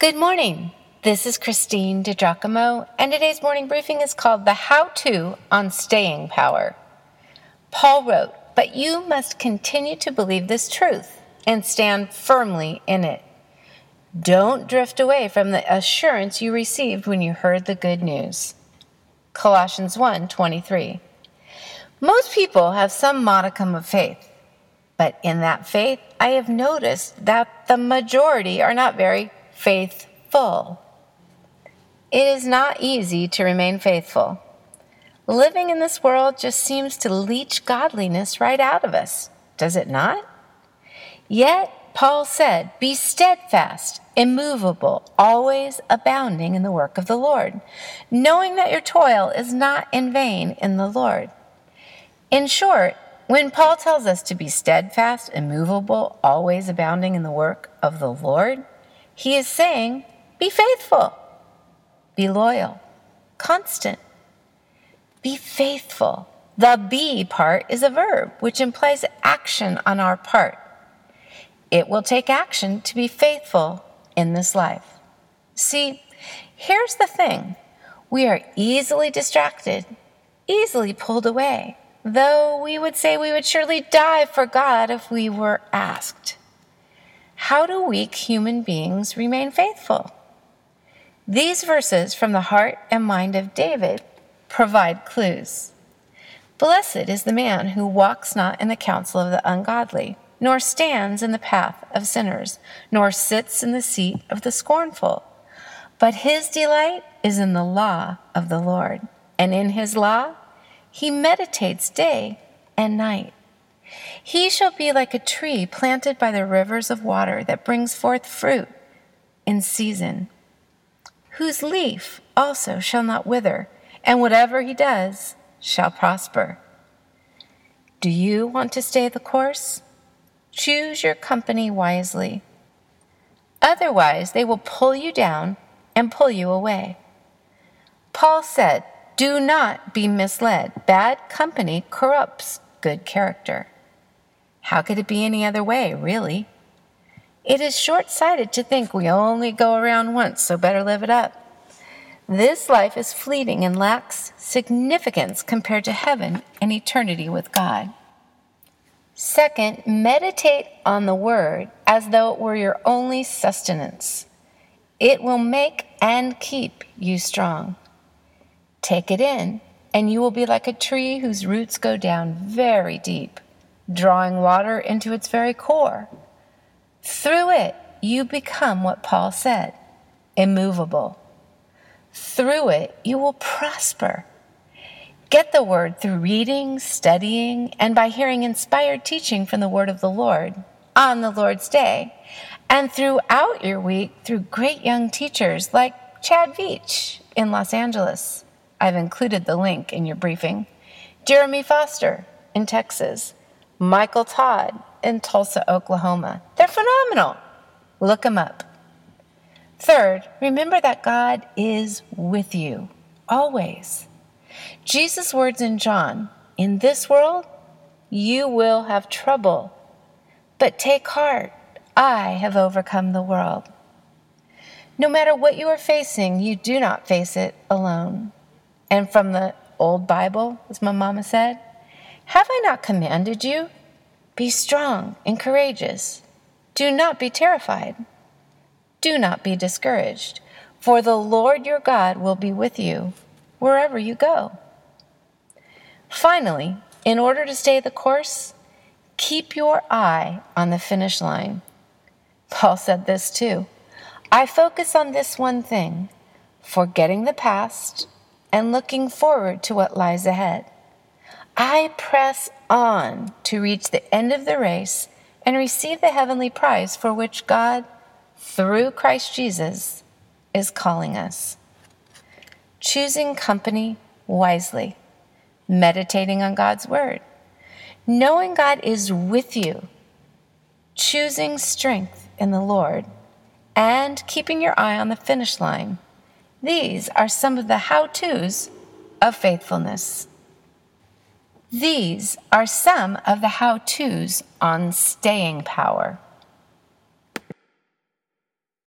Good morning. This is Christine DiGiacomo, and today's morning briefing is called The How To on Staying Power. Paul wrote, But you must continue to believe this truth and stand firmly in it. Don't drift away from the assurance you received when you heard the good news. Colossians 1 23. Most people have some modicum of faith, but in that faith, I have noticed that the majority are not very faithful. It is not easy to remain faithful. Living in this world just seems to leach godliness right out of us, does it not? Yet, Paul said, Be steadfast, immovable, always abounding in the work of the Lord, knowing that your toil is not in vain in the Lord. In short, when Paul tells us to be steadfast, immovable, always abounding in the work of the Lord, he is saying, Be faithful. Be loyal, constant. Be faithful. The be part is a verb, which implies action on our part. It will take action to be faithful in this life. See, here's the thing we are easily distracted, easily pulled away, though we would say we would surely die for God if we were asked. How do weak human beings remain faithful? These verses from the heart and mind of David provide clues. Blessed is the man who walks not in the counsel of the ungodly, nor stands in the path of sinners, nor sits in the seat of the scornful. But his delight is in the law of the Lord, and in his law he meditates day and night. He shall be like a tree planted by the rivers of water that brings forth fruit in season whose leaf also shall not wither, and whatever he does shall prosper. Do you want to stay the course? Choose your company wisely. Otherwise, they will pull you down and pull you away. Paul said, Do not be misled. Bad company corrupts good character. How could it be any other way, really? It is short sighted to think we only go around once, so better live it up. This life is fleeting and lacks significance compared to heaven and eternity with God. Second, meditate on the word as though it were your only sustenance. It will make and keep you strong. Take it in, and you will be like a tree whose roots go down very deep, drawing water into its very core. Through it, you become what Paul said immovable. Through it, you will prosper. Get the word through reading, studying, and by hearing inspired teaching from the word of the Lord on the Lord's day, and throughout your week through great young teachers like Chad Veach in Los Angeles. I've included the link in your briefing. Jeremy Foster in Texas, Michael Todd in Tulsa, Oklahoma. They're phenomenal. Look them up. Third, remember that God is with you always. Jesus' words in John In this world, you will have trouble, but take heart, I have overcome the world. No matter what you are facing, you do not face it alone. And from the old Bible, as my mama said, have I not commanded you? Be strong and courageous. Do not be terrified. Do not be discouraged, for the Lord your God will be with you wherever you go. Finally, in order to stay the course, keep your eye on the finish line. Paul said this too. I focus on this one thing, forgetting the past and looking forward to what lies ahead. I press on to reach the end of the race and receive the heavenly prize for which God, through Christ Jesus, is calling us. Choosing company wisely, meditating on God's word, knowing God is with you, choosing strength in the Lord, and keeping your eye on the finish line. These are some of the how to's of faithfulness. These are some of the how to's on staying power.